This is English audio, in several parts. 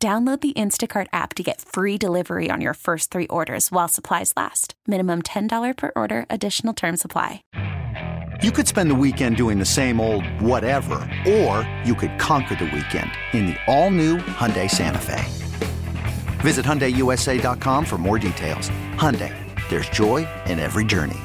Download the Instacart app to get free delivery on your first three orders while supplies last. Minimum $10 per order, additional term supply. You could spend the weekend doing the same old whatever, or you could conquer the weekend in the all new Hyundai Santa Fe. Visit HyundaiUSA.com for more details. Hyundai, there's joy in every journey.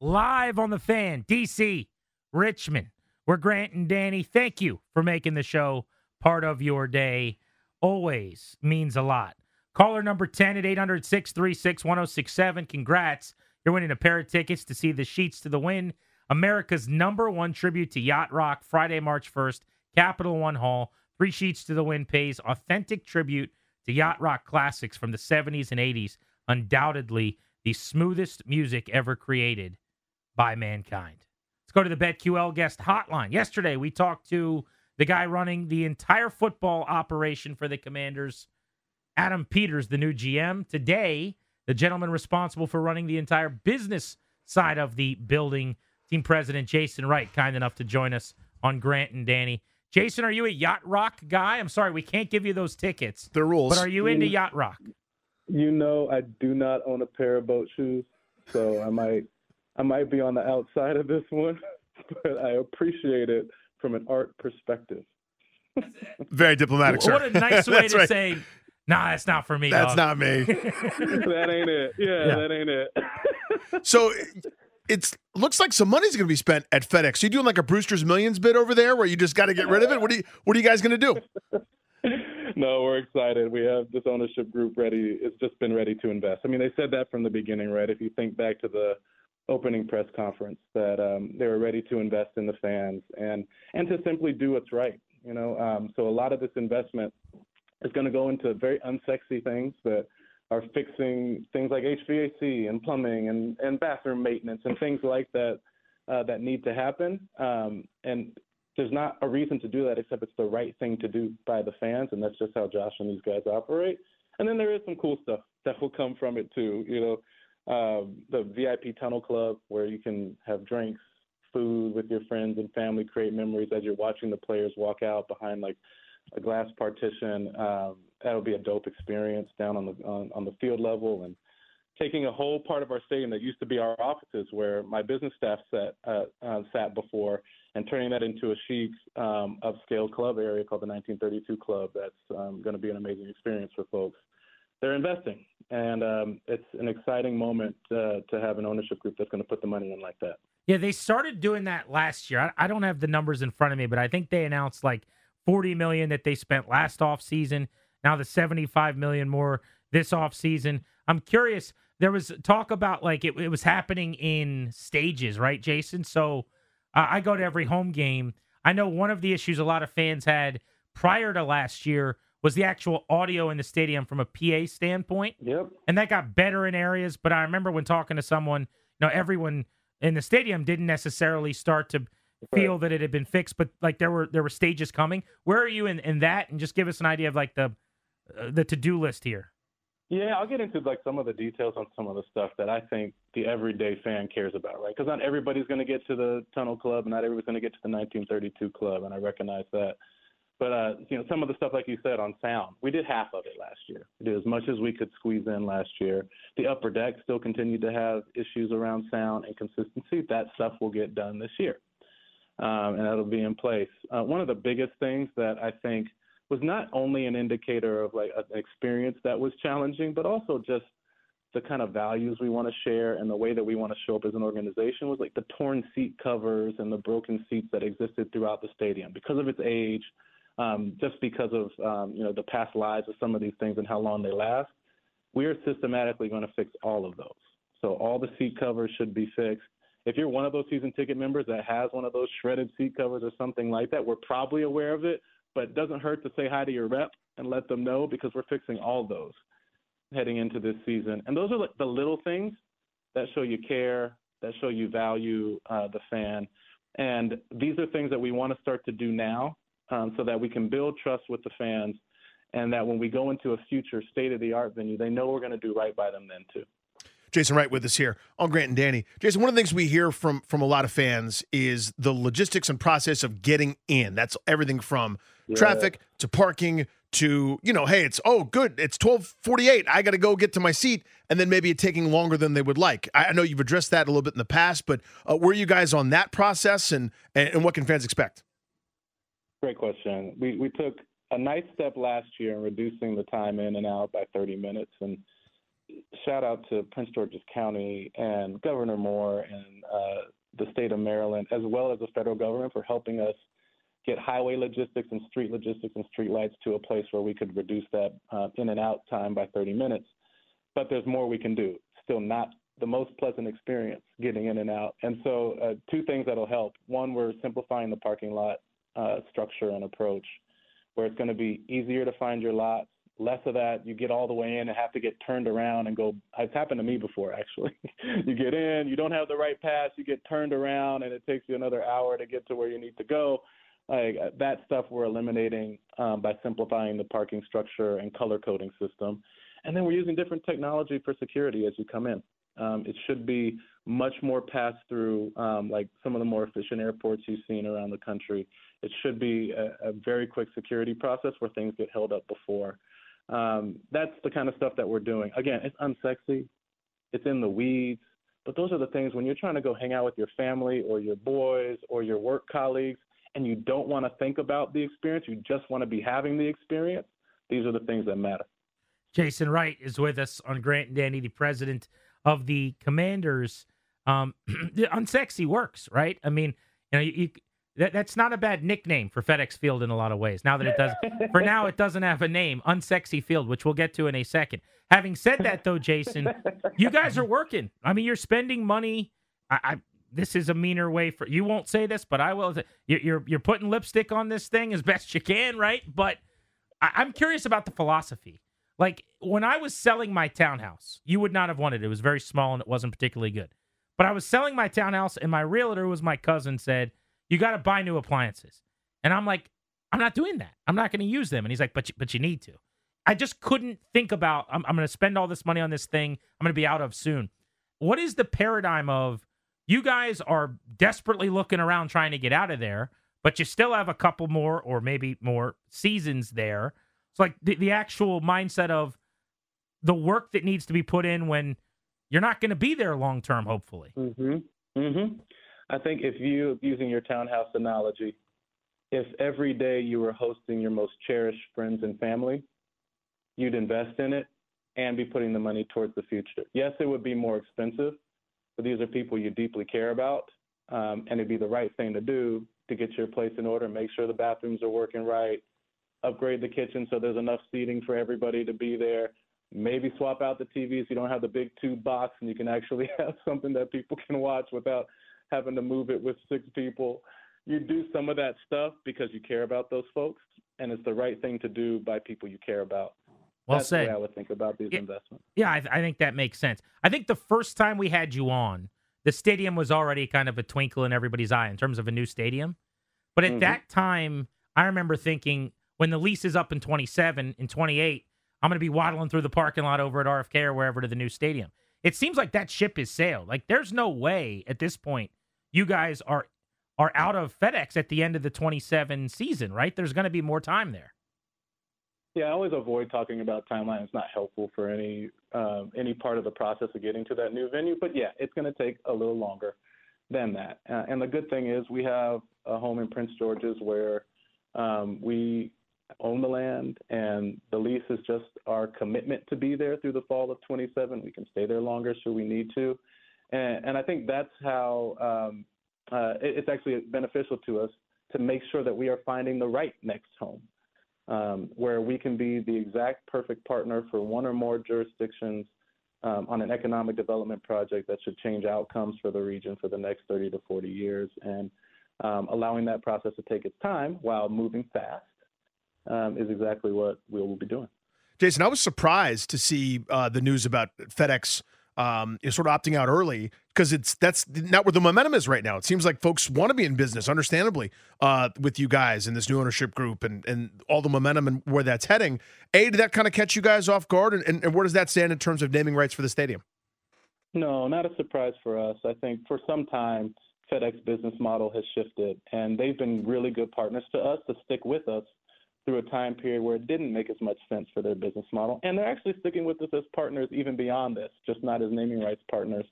Live on the fan, DC, Richmond. We're Grant and Danny. Thank you for making the show part of your day always means a lot. Caller number 10 at 800 636 1067. Congrats. You're winning a pair of tickets to see the Sheets to the Wind, America's number one tribute to Yacht Rock, Friday, March 1st, Capital One Hall. Three Sheets to the Wind pays authentic tribute to Yacht Rock classics from the 70s and 80s. Undoubtedly the smoothest music ever created by mankind. Let's go to the BetQL guest hotline. Yesterday, we talked to the guy running the entire football operation for the Commanders, Adam Peters, the new GM. Today, the gentleman responsible for running the entire business side of the building, team president Jason Wright, kind enough to join us on Grant and Danny. Jason, are you a Yacht Rock guy? I'm sorry, we can't give you those tickets. The rules. But are you into Yacht Rock? You know, I do not own a pair of boat shoes, so I might, I might be on the outside of this one, but I appreciate it from an art perspective. Very diplomatic, sir. What a nice way to right. say, nah, that's not for me. That's dog." not me. that ain't it. Yeah, Yeah. that ain't it. so it looks like some money's going to be spent at FedEx. you doing like a Brewster's Millions bid over there, where you just got to get rid of it? What are you What are you guys going to do? no, we're excited. We have this ownership group ready. It's just been ready to invest. I mean, they said that from the beginning, right? If you think back to the opening press conference, that um, they were ready to invest in the fans and and to simply do what's right. You know, um, so a lot of this investment is going to go into very unsexy things that are fixing things like HVAC and plumbing and, and bathroom maintenance and things like that uh, that need to happen. Um, and there's not a reason to do that except it's the right thing to do by the fans, and that's just how Josh and these guys operate. And then there is some cool stuff that will come from it too. You know, um, the VIP Tunnel Club where you can have drinks, food with your friends and family, create memories as you're watching the players walk out behind like a glass partition. Um, that'll be a dope experience down on the on, on the field level and taking a whole part of our stadium that used to be our offices where my business staff sat uh, uh, sat before and turning that into a chic um, upscale club area called the 1932 Club. That's um, going to be an amazing experience for folks. They're investing, and um, it's an exciting moment uh, to have an ownership group that's going to put the money in like that. Yeah, they started doing that last year. I, I don't have the numbers in front of me, but I think they announced like 40 million that they spent last off season. Now the 75 million more this off season. I'm curious. There was talk about like it, it was happening in stages, right, Jason? So uh, I go to every home game. I know one of the issues a lot of fans had prior to last year was the actual audio in the stadium from a PA standpoint. Yep. And that got better in areas. But I remember when talking to someone, you know, everyone in the stadium didn't necessarily start to feel that it had been fixed, but like there were there were stages coming. Where are you in, in that? And just give us an idea of like the uh, the to do list here. Yeah, I'll get into like some of the details on some of the stuff that I think the everyday fan cares about, right? Because not everybody's going to get to the Tunnel Club, and not everybody's going to get to the 1932 Club, and I recognize that. But uh, you know, some of the stuff, like you said, on sound, we did half of it last year. We did as much as we could squeeze in last year. The upper deck still continued to have issues around sound and consistency. That stuff will get done this year, um, and that'll be in place. Uh, one of the biggest things that I think was not only an indicator of like an experience that was challenging, but also just the kind of values we want to share and the way that we want to show up as an organization was like the torn seat covers and the broken seats that existed throughout the stadium because of its age, um, just because of um, you know the past lives of some of these things and how long they last. We are systematically going to fix all of those. So all the seat covers should be fixed. If you're one of those season ticket members that has one of those shredded seat covers or something like that, we're probably aware of it, but it doesn't hurt to say hi to your rep and let them know because we're fixing all those heading into this season. And those are the little things that show you care, that show you value uh, the fan. And these are things that we want to start to do now um, so that we can build trust with the fans and that when we go into a future state of the art venue, they know we're going to do right by them then too. Jason Wright with us here on Grant and Danny. Jason, one of the things we hear from from a lot of fans is the logistics and process of getting in. That's everything from yeah. traffic to parking to you know, hey, it's oh good, it's twelve forty eight. I got to go get to my seat, and then maybe it taking longer than they would like. I, I know you've addressed that a little bit in the past, but uh, were you guys on that process, and, and and what can fans expect? Great question. We we took a nice step last year in reducing the time in and out by thirty minutes and shout out to Prince George's County and Governor Moore and uh, the state of Maryland, as well as the federal government, for helping us get highway logistics and street logistics and street lights to a place where we could reduce that uh, in and out time by 30 minutes. But there's more we can do. Still not the most pleasant experience getting in and out. And so, uh, two things that'll help. One, we're simplifying the parking lot uh, structure and approach, where it's going to be easier to find your lots, less of that. You get all the way in and have to get turned around and go. It's happened to me before, actually. you get in, you don't have the right pass, you get turned around, and it takes you another hour to get to where you need to go. Like that stuff, we're eliminating um, by simplifying the parking structure and color coding system, and then we're using different technology for security as you come in. Um, it should be much more pass through, um, like some of the more efficient airports you've seen around the country. It should be a, a very quick security process where things get held up before. Um, that's the kind of stuff that we're doing. Again, it's unsexy, it's in the weeds, but those are the things when you're trying to go hang out with your family or your boys or your work colleagues and you don't want to think about the experience, you just want to be having the experience. These are the things that matter. Jason Wright is with us on Grant and Danny, the president of the Commanders. Um, the unsexy works, right? I mean, you know, you, that, that's not a bad nickname for FedEx Field in a lot of ways. Now that it does, for now, it doesn't have a name, Unsexy Field, which we'll get to in a second. Having said that, though, Jason, you guys are working. I mean, you're spending money. I, I this is a meaner way for you. Won't say this, but I will. You're you're, you're putting lipstick on this thing as best you can, right? But I, I'm curious about the philosophy. Like when I was selling my townhouse, you would not have wanted it. It was very small and it wasn't particularly good. But I was selling my townhouse, and my realtor was my cousin. Said you got to buy new appliances. And I'm like, I'm not doing that. I'm not going to use them. And he's like, but you, but you need to. I just couldn't think about, I'm, I'm going to spend all this money on this thing I'm going to be out of soon. What is the paradigm of you guys are desperately looking around trying to get out of there, but you still have a couple more or maybe more seasons there? It's like the, the actual mindset of the work that needs to be put in when you're not going to be there long term, hopefully. Mm-hmm. Mm-hmm. I think if you, using your townhouse analogy, if every day you were hosting your most cherished friends and family, you'd invest in it and be putting the money towards the future. Yes, it would be more expensive, but these are people you deeply care about, um, and it'd be the right thing to do to get your place in order, make sure the bathrooms are working right, upgrade the kitchen so there's enough seating for everybody to be there. Maybe swap out the TVs so you don't have the big tube box and you can actually have something that people can watch without having to move it with six people. You do some of that stuff because you care about those folks, and it's the right thing to do by people you care about. Well That's said. the way I would think about these yeah, investments. Yeah, I, I, think that makes sense. I think the first time we had you on, the stadium was already kind of a twinkle in everybody's eye in terms of a new stadium. But at mm-hmm. that time, I remember thinking when the lease is up in 27, in 28, I'm going to be waddling through the parking lot over at RFK or wherever to the new stadium. It seems like that ship is sailed. Like there's no way at this point you guys are are out of FedEx at the end of the 27 season, right? There's going to be more time there. Yeah, I always avoid talking about timeline. It's not helpful for any um, any part of the process of getting to that new venue. But yeah, it's going to take a little longer than that. Uh, and the good thing is we have a home in Prince George's where um, we own the land, and the lease is just our commitment to be there through the fall of 27. We can stay there longer should we need to. And, and I think that's how um, uh, it, it's actually beneficial to us to make sure that we are finding the right next home, um, where we can be the exact perfect partner for one or more jurisdictions um, on an economic development project that should change outcomes for the region for the next 30 to 40 years, and um, allowing that process to take its time while moving fast um, is exactly what we will be doing. Jason, I was surprised to see uh, the news about FedEx um, is sort of opting out early because it's that's not where the momentum is right now. It seems like folks want to be in business, understandably, uh, with you guys in this new ownership group and and all the momentum and where that's heading. A, did that kind of catch you guys off guard, and, and, and where does that stand in terms of naming rights for the stadium? No, not a surprise for us. I think for some time FedEx business model has shifted, and they've been really good partners to us to stick with us through a time period where it didn't make as much sense for their business model. And they're actually sticking with us as partners even beyond this, just not as naming rights partners.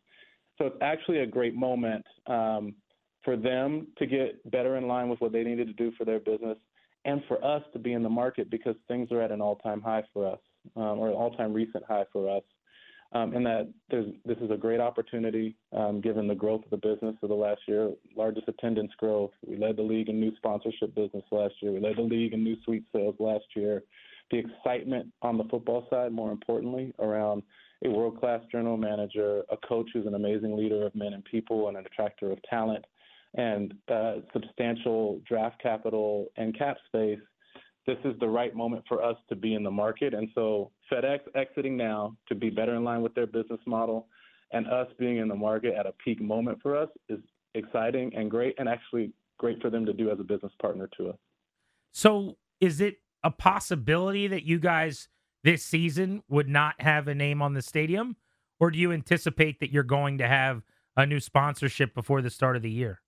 So it's actually a great moment um, for them to get better in line with what they needed to do for their business and for us to be in the market because things are at an all time high for us um, or an all time recent high for us um, and that this is a great opportunity um, given the growth of the business of the last year, largest attendance growth. We led the league in new sponsorship business last year. We led the league in new suite sales last year. The excitement on the football side, more importantly, around a world class general manager, a coach who's an amazing leader of men and people and an attractor of talent, and uh, substantial draft capital and cap space this is the right moment for us to be in the market. And so FedEx exiting now to be better in line with their business model and us being in the market at a peak moment for us is exciting and great and actually great for them to do as a business partner to us. So is it a possibility that you guys this season would not have a name on the stadium? Or do you anticipate that you're going to have a new sponsorship before the start of the year?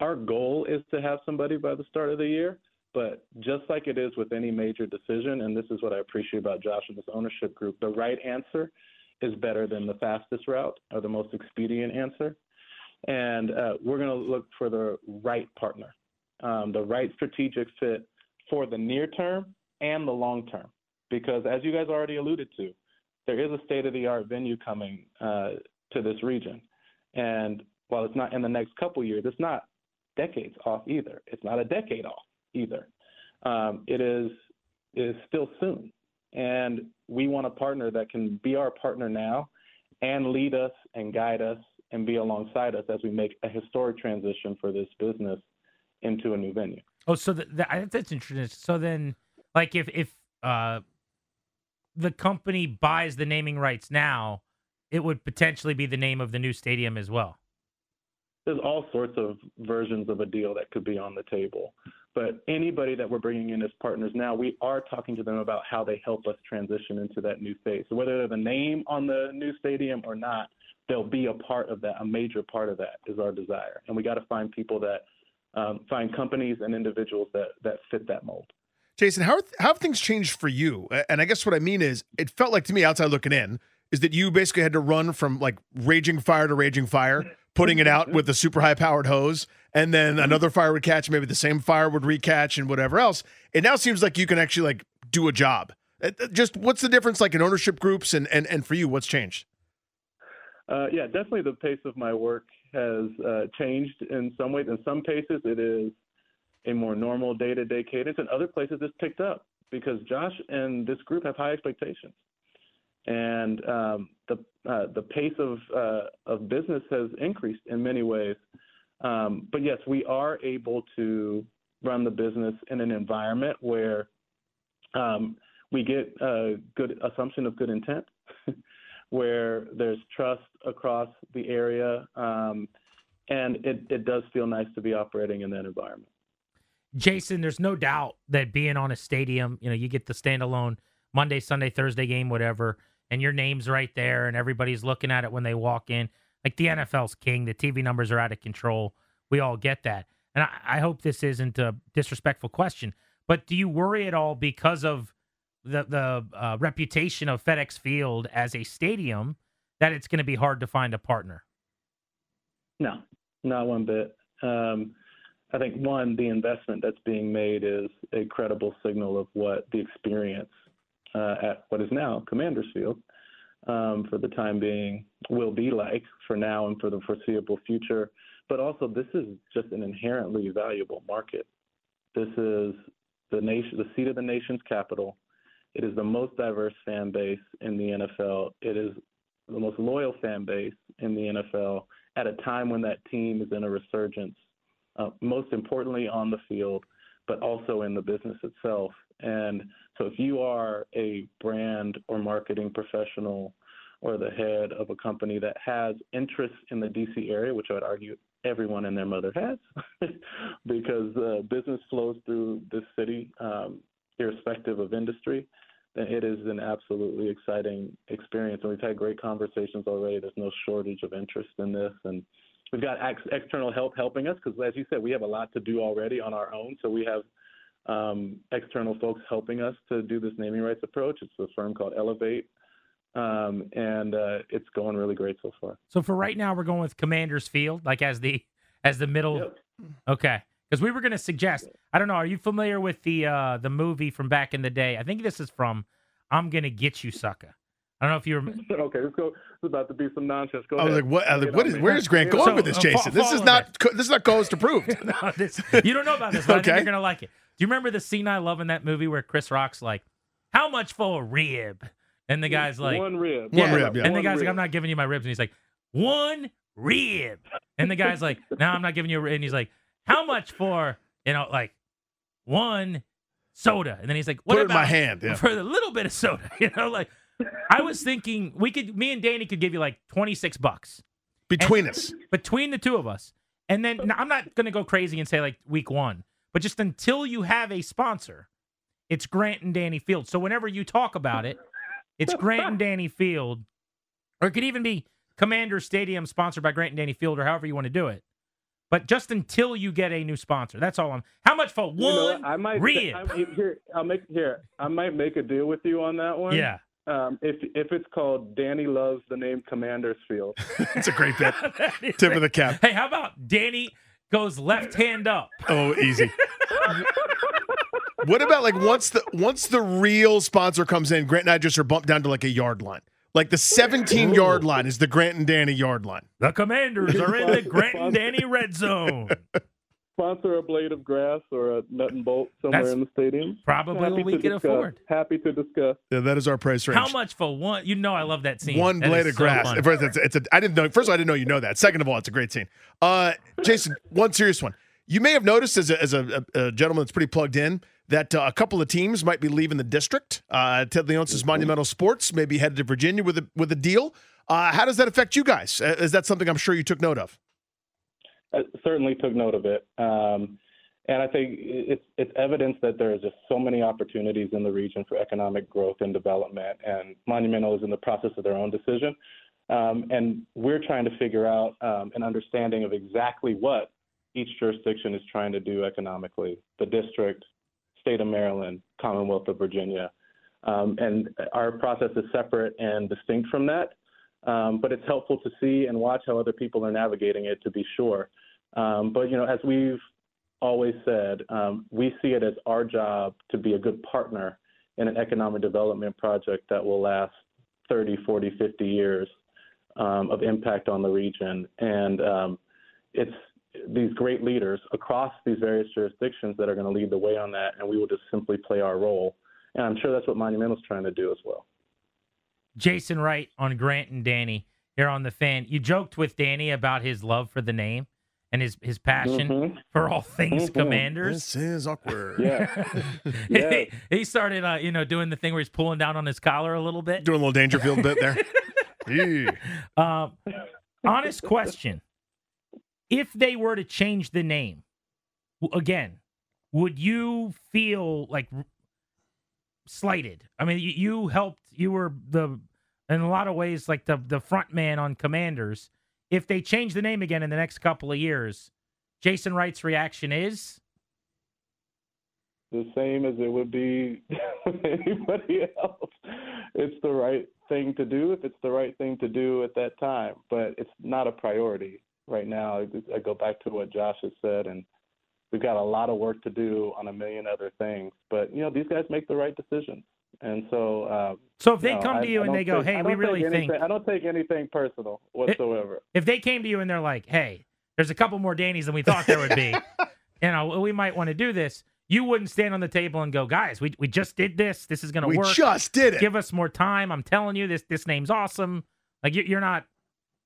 Our goal is to have somebody by the start of the year. But just like it is with any major decision, and this is what I appreciate about Josh and this ownership group, the right answer is better than the fastest route or the most expedient answer. And uh, we're going to look for the right partner, um, the right strategic fit for the near term and the long term. Because as you guys already alluded to, there is a state of the art venue coming uh, to this region. And while it's not in the next couple years, it's not decades off either. It's not a decade off either. Um, it is is still soon, and we want a partner that can be our partner now, and lead us and guide us and be alongside us as we make a historic transition for this business into a new venue. Oh, so the, the, that's interesting. So then, like, if if uh, the company buys the naming rights now, it would potentially be the name of the new stadium as well. There's all sorts of versions of a deal that could be on the table. But anybody that we're bringing in as partners now, we are talking to them about how they help us transition into that new phase. So whether they're the name on the new stadium or not, they'll be a part of that. A major part of that is our desire, and we got to find people that um, find companies and individuals that that fit that mold. Jason, how, how have things changed for you? And I guess what I mean is, it felt like to me outside looking in, is that you basically had to run from like raging fire to raging fire putting it out with a super high powered hose, and then another fire would catch, maybe the same fire would recatch, and whatever else. It now seems like you can actually like do a job. Uh, uh, just what's the difference like in ownership groups, and and and for you, what's changed? Uh, yeah, definitely the pace of my work has uh, changed in some ways. In some cases, it is a more normal day to day cadence. In other places, it's picked up because Josh and this group have high expectations and um, the uh, the pace of uh, of business has increased in many ways. Um, but yes, we are able to run the business in an environment where um, we get a good assumption of good intent, where there's trust across the area, um, and it, it does feel nice to be operating in that environment. Jason, there's no doubt that being on a stadium, you know, you get the standalone Monday, Sunday, Thursday game, whatever and your name's right there and everybody's looking at it when they walk in. Like the NFL's king, the TV numbers are out of control. We all get that. And I, I hope this isn't a disrespectful question, but do you worry at all because of the the uh, reputation of FedEx Field as a stadium that it's going to be hard to find a partner? No, not one bit. Um, I think one, the investment that's being made is a credible signal of what the experience uh, at what is now Commander's Field um, for the time being will be like for now and for the foreseeable future. But also, this is just an inherently valuable market. This is the nation, the seat of the nation's capital. It is the most diverse fan base in the NFL. It is the most loyal fan base in the NFL at a time when that team is in a resurgence. Uh, most importantly, on the field, but also in the business itself. And so, if you are a brand or marketing professional or the head of a company that has interest in the DC area, which I would argue everyone and their mother has, because uh, business flows through this city, um, irrespective of industry, it is an absolutely exciting experience. And we've had great conversations already. There's no shortage of interest in this. And we've got ex- external help helping us because, as you said, we have a lot to do already on our own. So we have um, external folks helping us to do this naming rights approach. It's a firm called Elevate um, and uh, it's going really great so far. So for right now, we're going with Commanders Field, like as the as the middle. Yep. Okay, because we were going to suggest. I don't know. Are you familiar with the uh, the movie from back in the day? I think this is from "I'm Gonna Get You, Sucker." I don't know if you remember. okay, let's go. It's about to be some nonsense. Go I was like, what? like, what is? Where is Grant going so, with this, uh, Jason? Uh, this is not. Co- this is not coast approved. no, this, you don't know about this, but okay. I think you're gonna like it. Do you remember the scene I love in that movie where Chris Rock's like, "How much for a rib?" And the guy's like, one rib. Yeah. One rib, yeah. And the guy's like, I'm not giving you my ribs. And he's like, one rib. And the guy's like, no, I'm not giving you a rib. And he's like, how much for, you know, like one soda? And then he's like, what Put about my hand yeah. for a little bit of soda? You know, like I was thinking we could, me and Danny could give you like 26 bucks between and, us, between the two of us. And then I'm not going to go crazy and say like week one, but just until you have a sponsor, it's Grant and Danny Field. So whenever you talk about it, it's Grant and Danny Field, or it could even be Commander Stadium, sponsored by Grant and Danny Field, or however you want to do it. But just until you get a new sponsor, that's all I'm. How much for one you know I might, rib? I, here, I'll make here. I might make a deal with you on that one. Yeah. Um, if if it's called Danny loves the name Commanders Field, it's a great bit. Tip of the cap. Hey, how about Danny goes left hand up? Oh, easy. What about like once the once the real sponsor comes in, Grant and I just are bumped down to like a yard line. Like the 17 Ooh. yard line is the Grant and Danny yard line. The Commanders are in the Grant and Danny red zone. Sponsor a blade of grass or a nut and bolt somewhere That's in the stadium. Probably Happy what we can afford. Happy to discuss. Yeah, that is our price range. How much for one? You know, I love that scene. One that blade of so grass. First, it's, it's a, I didn't know. First of all, I didn't know you know that. Second of all, it's a great scene. Uh, Jason, one serious one. You may have noticed as a, as a, a gentleman that's pretty plugged in that uh, a couple of teams might be leaving the district. Uh, Ted Leonsis Monumental Sports may be headed to Virginia with a, with a deal. Uh, how does that affect you guys? Uh, is that something I'm sure you took note of? I certainly took note of it. Um, and I think it's, it's evidence that there is just so many opportunities in the region for economic growth and development. And Monumental is in the process of their own decision. Um, and we're trying to figure out um, an understanding of exactly what each jurisdiction is trying to do economically the district, state of Maryland, Commonwealth of Virginia. Um, and our process is separate and distinct from that. Um, but it's helpful to see and watch how other people are navigating it to be sure. Um, but, you know, as we've always said, um, we see it as our job to be a good partner in an economic development project that will last 30, 40, 50 years um, of impact on the region. And um, it's these great leaders across these various jurisdictions that are going to lead the way on that, and we will just simply play our role. And I'm sure that's what Monumental's trying to do as well. Jason Wright on Grant and Danny here on the fan. You joked with Danny about his love for the name and his his passion mm-hmm. for all things mm-hmm. Commanders. This is awkward. Yeah, yeah. he, he, started, uh, you know, doing the thing where he's pulling down on his collar a little bit, doing a little Dangerfield bit there. Um, honest question: if they were to change the name again, would you feel like slighted? I mean, you, helped. You were the in a lot of ways like the the front man on Commanders. If they change the name again in the next couple of years, Jason Wright's reaction is the same as it would be anybody else. It's the right thing to do if it's the right thing to do at that time, but it's not a priority right now. I go back to what Josh has said, and we've got a lot of work to do on a million other things. But you know, these guys make the right decisions, and so. Uh, so if they no, come to you I and they go, take, "Hey, we really anything, think," I don't take anything personal whatsoever. If they came to you and they're like, "Hey, there's a couple more Danny's than we thought there would be," you know, we might want to do this. You wouldn't stand on the table and go, "Guys, we we just did this. This is going to work. We just did it. Give us more time. I'm telling you, this this name's awesome." Like you're not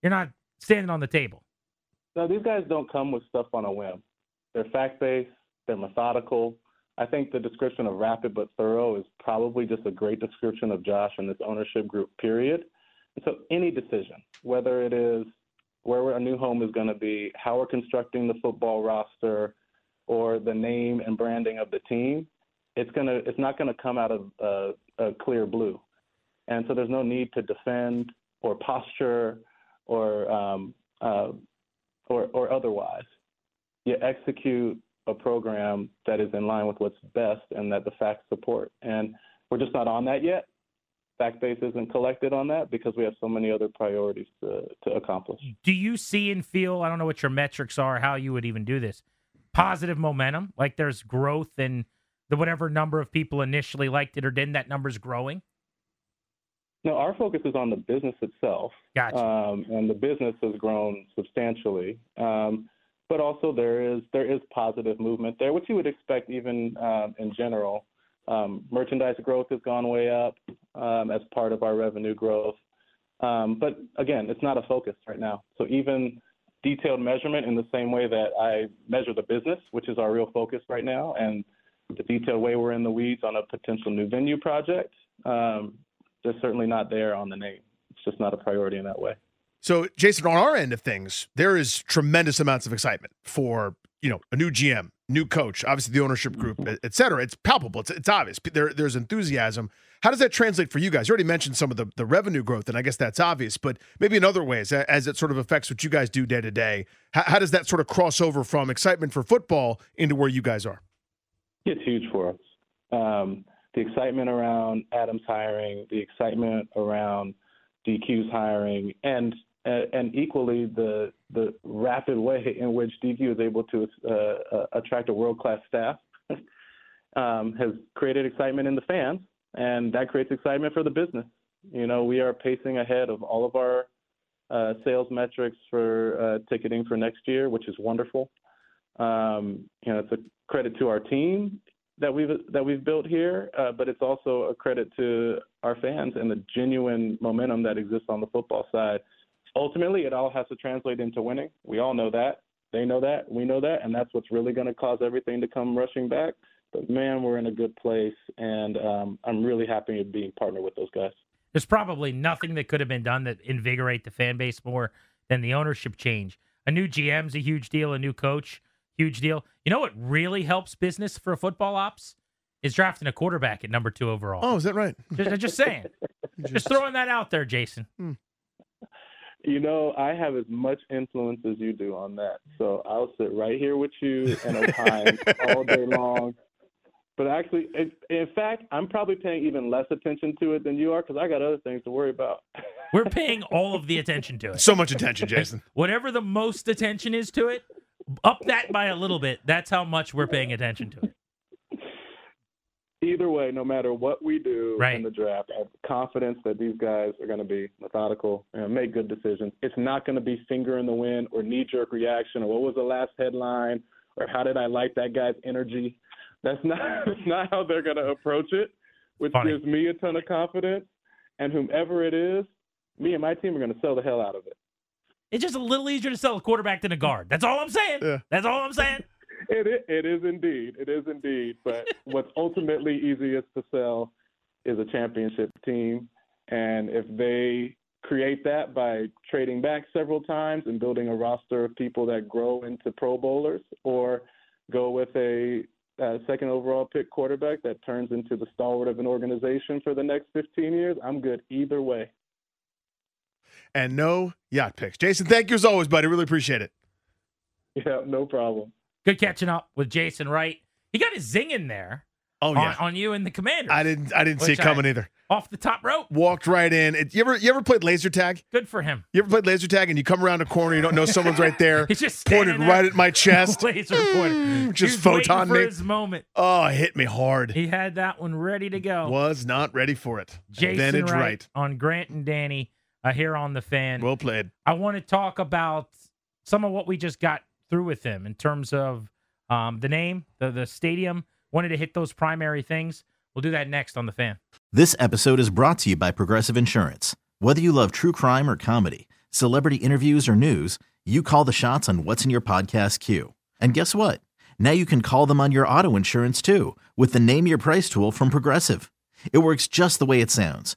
you're not standing on the table. No, these guys don't come with stuff on a whim. They're fact based. They're methodical. I think the description of rapid but thorough is probably just a great description of Josh and this ownership group, period. And so any decision, whether it is where our new home is going to be, how we're constructing the football roster, or the name and branding of the team, it's gonna it's not going to come out of a clear blue, and so there's no need to defend or posture or um, uh, or, or otherwise. You execute a program that is in line with what's best and that the facts support, and we're just not on that yet. Fact base isn't collected on that because we have so many other priorities to, to accomplish. Do you see and feel? I don't know what your metrics are, how you would even do this. Positive momentum, like there's growth in the whatever number of people initially liked it or didn't. That number's growing. No, our focus is on the business itself. Gotcha. Um, and the business has grown substantially. Um, but also there is there is positive movement there, which you would expect even um, in general. Um, merchandise growth has gone way up um, as part of our revenue growth. Um, but again, it's not a focus right now. So even detailed measurement in the same way that I measure the business, which is our real focus right now, and the detailed way we're in the weeds on a potential new venue project, um, they're certainly not there on the name. It's just not a priority in that way. So, Jason, on our end of things, there is tremendous amounts of excitement for you know a new GM, new coach, obviously the ownership group, et cetera. It's palpable. It's, it's obvious. There, there's enthusiasm. How does that translate for you guys? You already mentioned some of the, the revenue growth, and I guess that's obvious, but maybe in other ways, as it sort of affects what you guys do day to day, how does that sort of cross over from excitement for football into where you guys are? It's huge for us. Um, the excitement around Adams hiring, the excitement around DQ's hiring, and and equally the the rapid way in which DQ is able to uh, uh, attract a world class staff um, has created excitement in the fans, and that creates excitement for the business. You know, we are pacing ahead of all of our uh, sales metrics for uh, ticketing for next year, which is wonderful. Um, you know, it's a credit to our team that we've that we've built here, uh, but it's also a credit to our fans and the genuine momentum that exists on the football side. Ultimately, it all has to translate into winning. We all know that. They know that. We know that, and that's what's really going to cause everything to come rushing back. But man, we're in a good place, and um, I'm really happy to be partnered with those guys. There's probably nothing that could have been done that invigorate the fan base more than the ownership change. A new GM's a huge deal. A new coach huge deal. You know what really helps business for football ops is drafting a quarterback at number two overall. Oh, is that right? Just, just saying. just throwing that out there, Jason. Hmm. You know, I have as much influence as you do on that. So I'll sit right here with you and opine all day long. But actually, in fact, I'm probably paying even less attention to it than you are because I got other things to worry about. We're paying all of the attention to it. So much attention, Jason. Whatever the most attention is to it, up that by a little bit. That's how much we're paying attention to it. Either way, no matter what we do right. in the draft, I have confidence that these guys are going to be methodical and make good decisions. It's not going to be finger in the wind or knee jerk reaction or what was the last headline or how did I like that guy's energy. That's not that's not how they're going to approach it, which Funny. gives me a ton of confidence. And whomever it is, me and my team are going to sell the hell out of it. It's just a little easier to sell a quarterback than a guard. That's all I'm saying. Yeah. That's all I'm saying. It, it is indeed. It is indeed. But what's ultimately easiest to sell is a championship team. And if they create that by trading back several times and building a roster of people that grow into Pro Bowlers, or go with a, a second overall pick quarterback that turns into the stalwart of an organization for the next 15 years, I'm good either way and no yacht picks. Jason, thank you as always, buddy. Really appreciate it. Yeah, no problem. Good catching up with Jason Wright. He got his zing in there. Oh yeah, on you and the commander. I didn't. I didn't see it coming I, either. Off the top rope, walked right in. It, you ever you ever played laser tag? Good for him. You ever played laser tag and you come around a corner, you don't know someone's right there. He's just pointed there. right at my chest. laser pointer. Mm, just photon me. his moment. Oh, it hit me hard. He had that one ready to go. Was not ready for it. Jason Advantage Wright, right on Grant and Danny uh, here on the fan. Well played. I want to talk about some of what we just got through with him in terms of um, the name, the the stadium. Wanted to hit those primary things. We'll do that next on the fan. This episode is brought to you by Progressive Insurance. Whether you love true crime or comedy, celebrity interviews or news, you call the shots on what's in your podcast queue. And guess what? Now you can call them on your auto insurance too with the Name Your Price tool from Progressive. It works just the way it sounds.